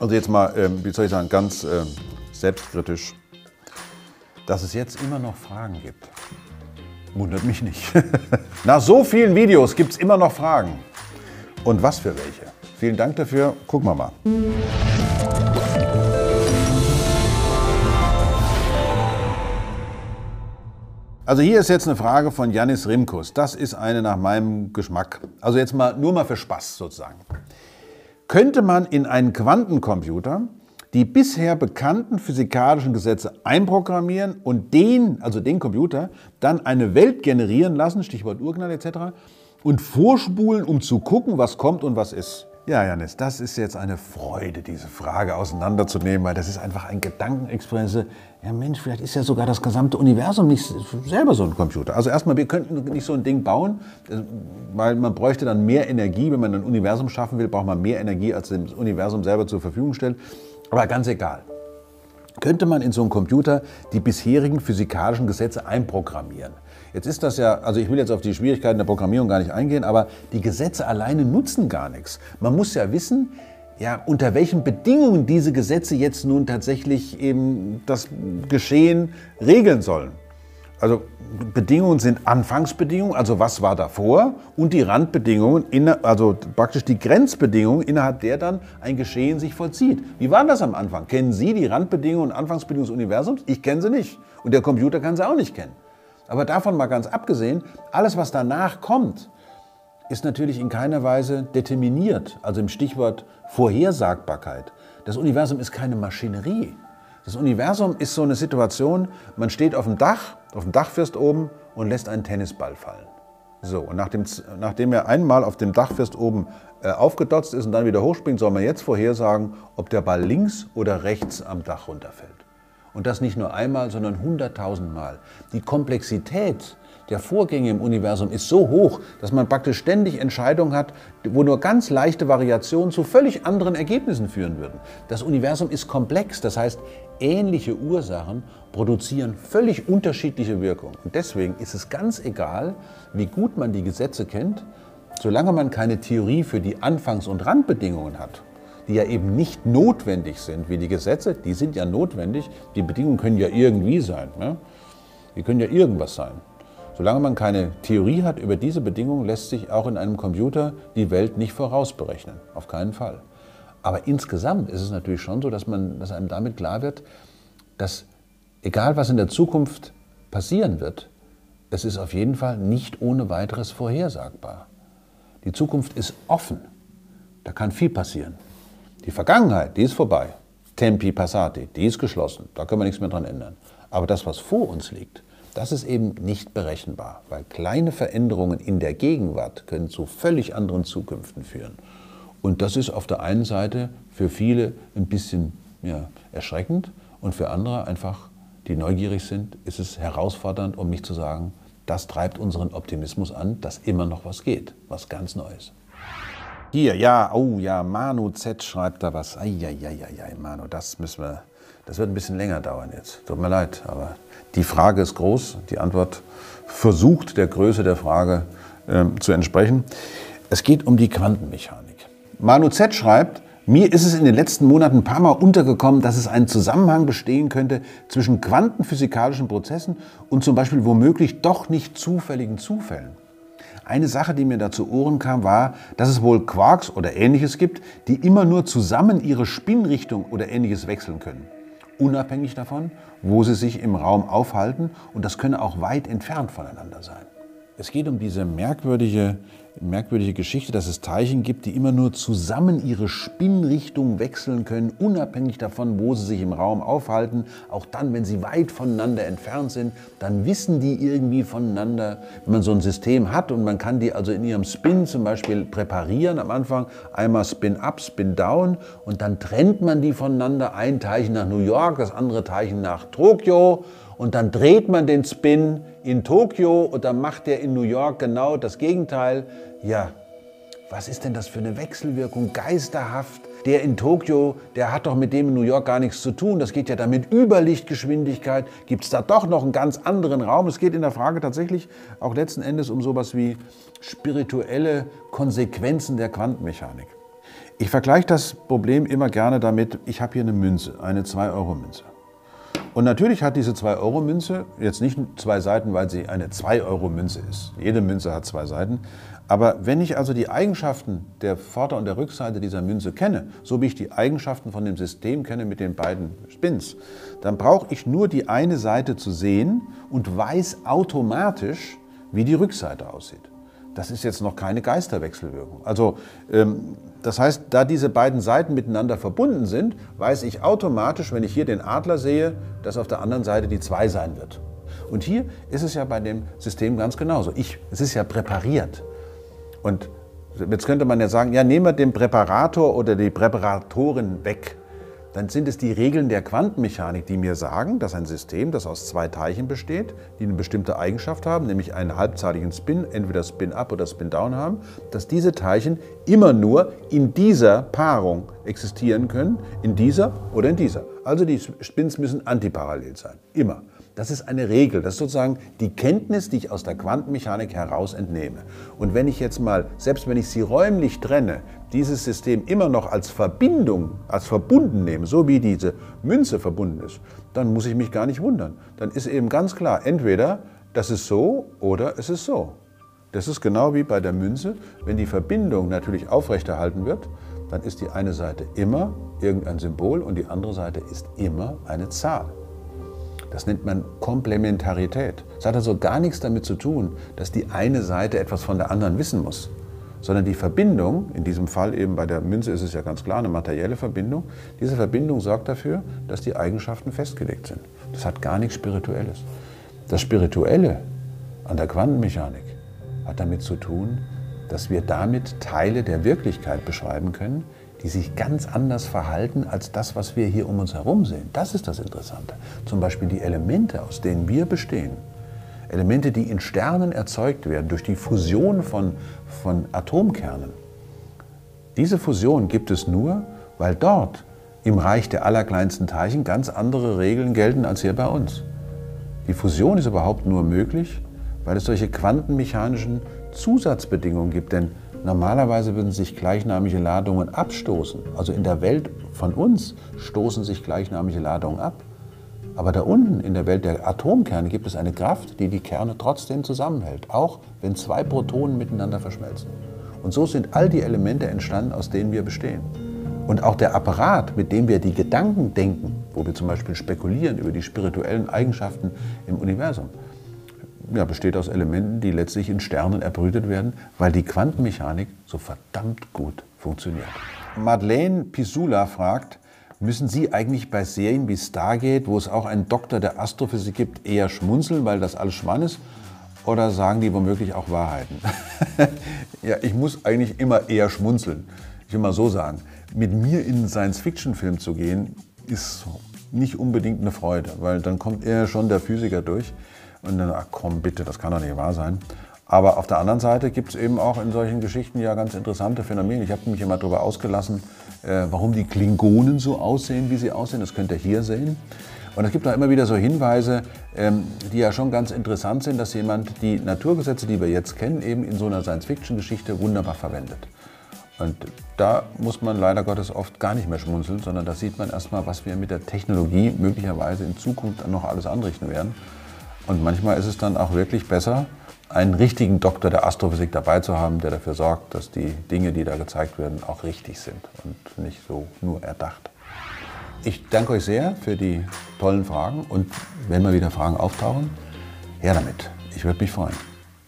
Also jetzt mal, ähm, wie soll ich sagen, ganz ähm, selbstkritisch, dass es jetzt immer noch Fragen gibt. Wundert mich nicht. Nach so vielen Videos gibt es immer noch Fragen. Und was für welche? Vielen Dank dafür. Gucken wir mal. Also hier ist jetzt eine Frage von Janis Rimkus. Das ist eine nach meinem Geschmack. Also jetzt mal nur mal für Spaß sozusagen. Könnte man in einen Quantencomputer die bisher bekannten physikalischen Gesetze einprogrammieren und den, also den Computer, dann eine Welt generieren lassen, Stichwort Urknall etc., und vorspulen, um zu gucken, was kommt und was ist. Ja, Janis, das ist jetzt eine Freude, diese Frage auseinanderzunehmen, weil das ist einfach ein Gedankenexperiment. Ja, Mensch, vielleicht ist ja sogar das gesamte Universum nicht selber so ein Computer. Also erstmal, wir könnten nicht so ein Ding bauen, weil man bräuchte dann mehr Energie. Wenn man ein Universum schaffen will, braucht man mehr Energie, als das Universum selber zur Verfügung stellt. Aber ganz egal. Könnte man in so einem Computer die bisherigen physikalischen Gesetze einprogrammieren? Jetzt ist das ja, also ich will jetzt auf die Schwierigkeiten der Programmierung gar nicht eingehen, aber die Gesetze alleine nutzen gar nichts. Man muss ja wissen, ja, unter welchen Bedingungen diese Gesetze jetzt nun tatsächlich eben das Geschehen regeln sollen. Also Bedingungen sind Anfangsbedingungen, also was war davor, und die Randbedingungen, also praktisch die Grenzbedingungen, innerhalb der dann ein Geschehen sich vollzieht. Wie war das am Anfang? Kennen Sie die Randbedingungen und Anfangsbedingungen des Universums? Ich kenne sie nicht. Und der Computer kann sie auch nicht kennen. Aber davon mal ganz abgesehen, alles, was danach kommt, ist natürlich in keiner Weise determiniert, also im Stichwort Vorhersagbarkeit. Das Universum ist keine Maschinerie. Das Universum ist so eine Situation, man steht auf dem Dach, auf dem Dachfirst oben und lässt einen Tennisball fallen. So, und nachdem, nachdem er einmal auf dem Dachfirst oben äh, aufgedotzt ist und dann wieder hochspringt, soll man jetzt vorhersagen, ob der Ball links oder rechts am Dach runterfällt. Und das nicht nur einmal, sondern hunderttausendmal. Die Komplexität der Vorgänge im Universum ist so hoch, dass man praktisch ständig Entscheidungen hat, wo nur ganz leichte Variationen zu völlig anderen Ergebnissen führen würden. Das Universum ist komplex, das heißt, ähnliche Ursachen produzieren völlig unterschiedliche Wirkungen. Und deswegen ist es ganz egal, wie gut man die Gesetze kennt, solange man keine Theorie für die Anfangs- und Randbedingungen hat die ja eben nicht notwendig sind wie die Gesetze, die sind ja notwendig. Die Bedingungen können ja irgendwie sein. Ne? Die können ja irgendwas sein. Solange man keine Theorie hat über diese Bedingungen, lässt sich auch in einem Computer die Welt nicht vorausberechnen. Auf keinen Fall. Aber insgesamt ist es natürlich schon so, dass, man, dass einem damit klar wird, dass egal was in der Zukunft passieren wird, es ist auf jeden Fall nicht ohne weiteres vorhersagbar. Die Zukunft ist offen. Da kann viel passieren. Die Vergangenheit, die ist vorbei. Tempi passati, die ist geschlossen. Da können wir nichts mehr dran ändern. Aber das, was vor uns liegt, das ist eben nicht berechenbar, weil kleine Veränderungen in der Gegenwart können zu völlig anderen Zukünften führen. Und das ist auf der einen Seite für viele ein bisschen ja, erschreckend und für andere einfach, die neugierig sind, ist es herausfordernd, um nicht zu sagen, das treibt unseren Optimismus an, dass immer noch was geht, was ganz Neues. Hier, ja, oh ja, Manu Z schreibt da was. Eieieiei, Manu, das müssen wir, das wird ein bisschen länger dauern jetzt. Tut mir leid, aber die Frage ist groß, die Antwort versucht der Größe der Frage äh, zu entsprechen. Es geht um die Quantenmechanik. Manu Z schreibt, mir ist es in den letzten Monaten ein paar Mal untergekommen, dass es einen Zusammenhang bestehen könnte zwischen quantenphysikalischen Prozessen und zum Beispiel womöglich doch nicht zufälligen Zufällen. Eine Sache, die mir da zu Ohren kam, war, dass es wohl Quarks oder ähnliches gibt, die immer nur zusammen ihre Spinnrichtung oder ähnliches wechseln können. Unabhängig davon, wo sie sich im Raum aufhalten und das könne auch weit entfernt voneinander sein. Es geht um diese merkwürdige merkwürdige Geschichte, dass es Teilchen gibt, die immer nur zusammen ihre Spinnrichtung wechseln können, unabhängig davon, wo sie sich im Raum aufhalten. Auch dann, wenn sie weit voneinander entfernt sind, dann wissen die irgendwie voneinander. Wenn man so ein System hat und man kann die also in ihrem Spin zum Beispiel präparieren am Anfang, einmal Spin up, Spin down und dann trennt man die voneinander, ein Teilchen nach New York, das andere Teilchen nach Tokio und dann dreht man den Spin in Tokio und dann macht er in New York genau das Gegenteil. Ja, was ist denn das für eine Wechselwirkung? Geisterhaft. Der in Tokio, der hat doch mit dem in New York gar nichts zu tun. Das geht ja da mit Überlichtgeschwindigkeit. Gibt es da doch noch einen ganz anderen Raum? Es geht in der Frage tatsächlich auch letzten Endes um sowas wie spirituelle Konsequenzen der Quantenmechanik. Ich vergleiche das Problem immer gerne damit, ich habe hier eine Münze, eine 2-Euro-Münze. Und natürlich hat diese 2-Euro-Münze jetzt nicht zwei Seiten, weil sie eine 2-Euro-Münze ist. Jede Münze hat zwei Seiten. Aber wenn ich also die Eigenschaften der Vorder- und der Rückseite dieser Münze kenne, so wie ich die Eigenschaften von dem System kenne mit den beiden Spins, dann brauche ich nur die eine Seite zu sehen und weiß automatisch, wie die Rückseite aussieht. Das ist jetzt noch keine Geisterwechselwirkung. Also ähm, das heißt, da diese beiden Seiten miteinander verbunden sind, weiß ich automatisch, wenn ich hier den Adler sehe, dass auf der anderen Seite die 2 sein wird. Und hier ist es ja bei dem System ganz genauso. Ich, es ist ja präpariert. Und jetzt könnte man ja sagen, ja, nehmen wir den Präparator oder die Präparatorin weg dann sind es die Regeln der Quantenmechanik, die mir sagen, dass ein System, das aus zwei Teilchen besteht, die eine bestimmte Eigenschaft haben, nämlich einen halbzahligen Spin, entweder Spin-up oder Spin-down haben, dass diese Teilchen immer nur in dieser Paarung existieren können, in dieser oder in dieser. Also die Spins müssen antiparallel sein, immer. Das ist eine Regel, das ist sozusagen die Kenntnis, die ich aus der Quantenmechanik heraus entnehme. Und wenn ich jetzt mal, selbst wenn ich sie räumlich trenne, dieses System immer noch als Verbindung, als verbunden nehme, so wie diese Münze verbunden ist, dann muss ich mich gar nicht wundern. Dann ist eben ganz klar, entweder das ist so oder es ist so. Das ist genau wie bei der Münze. Wenn die Verbindung natürlich aufrechterhalten wird, dann ist die eine Seite immer irgendein Symbol und die andere Seite ist immer eine Zahl. Das nennt man Komplementarität. Es hat also gar nichts damit zu tun, dass die eine Seite etwas von der anderen wissen muss, sondern die Verbindung, in diesem Fall eben bei der Münze ist es ja ganz klar eine materielle Verbindung, diese Verbindung sorgt dafür, dass die Eigenschaften festgelegt sind. Das hat gar nichts Spirituelles. Das Spirituelle an der Quantenmechanik hat damit zu tun, dass wir damit Teile der Wirklichkeit beschreiben können, die sich ganz anders verhalten als das, was wir hier um uns herum sehen. Das ist das Interessante. Zum Beispiel die Elemente, aus denen wir bestehen. Elemente, die in Sternen erzeugt werden durch die Fusion von, von Atomkernen. Diese Fusion gibt es nur, weil dort im Reich der allerkleinsten Teilchen ganz andere Regeln gelten als hier bei uns. Die Fusion ist überhaupt nur möglich, weil es solche quantenmechanischen Zusatzbedingungen gibt. Denn Normalerweise würden sich gleichnamige Ladungen abstoßen. Also in der Welt von uns stoßen sich gleichnamige Ladungen ab. Aber da unten in der Welt der Atomkerne gibt es eine Kraft, die die Kerne trotzdem zusammenhält, auch wenn zwei Protonen miteinander verschmelzen. Und so sind all die Elemente entstanden, aus denen wir bestehen. Und auch der Apparat, mit dem wir die Gedanken denken, wo wir zum Beispiel spekulieren über die spirituellen Eigenschaften im Universum, ja, besteht aus Elementen, die letztlich in Sternen erbrütet werden, weil die Quantenmechanik so verdammt gut funktioniert. Madeleine Pisula fragt, müssen Sie eigentlich bei Serien wie Stargate, wo es auch einen Doktor der Astrophysik gibt, eher schmunzeln, weil das alles Schwann ist? Oder sagen die womöglich auch Wahrheiten? ja, ich muss eigentlich immer eher schmunzeln. Ich will mal so sagen, mit mir in einen Science-Fiction-Film zu gehen, ist nicht unbedingt eine Freude, weil dann kommt eher schon der Physiker durch. Und dann, ach komm, bitte, das kann doch nicht wahr sein. Aber auf der anderen Seite gibt es eben auch in solchen Geschichten ja ganz interessante Phänomene. Ich habe mich immer darüber ausgelassen, äh, warum die Klingonen so aussehen, wie sie aussehen. Das könnt ihr hier sehen. Und es gibt auch immer wieder so Hinweise, ähm, die ja schon ganz interessant sind, dass jemand die Naturgesetze, die wir jetzt kennen, eben in so einer Science-Fiction-Geschichte wunderbar verwendet. Und da muss man leider Gottes oft gar nicht mehr schmunzeln, sondern da sieht man erstmal, was wir mit der Technologie möglicherweise in Zukunft noch alles anrichten werden. Und manchmal ist es dann auch wirklich besser, einen richtigen Doktor der Astrophysik dabei zu haben, der dafür sorgt, dass die Dinge, die da gezeigt werden, auch richtig sind und nicht so nur erdacht. Ich danke euch sehr für die tollen Fragen und wenn mal wieder Fragen auftauchen, her damit. Ich würde mich freuen.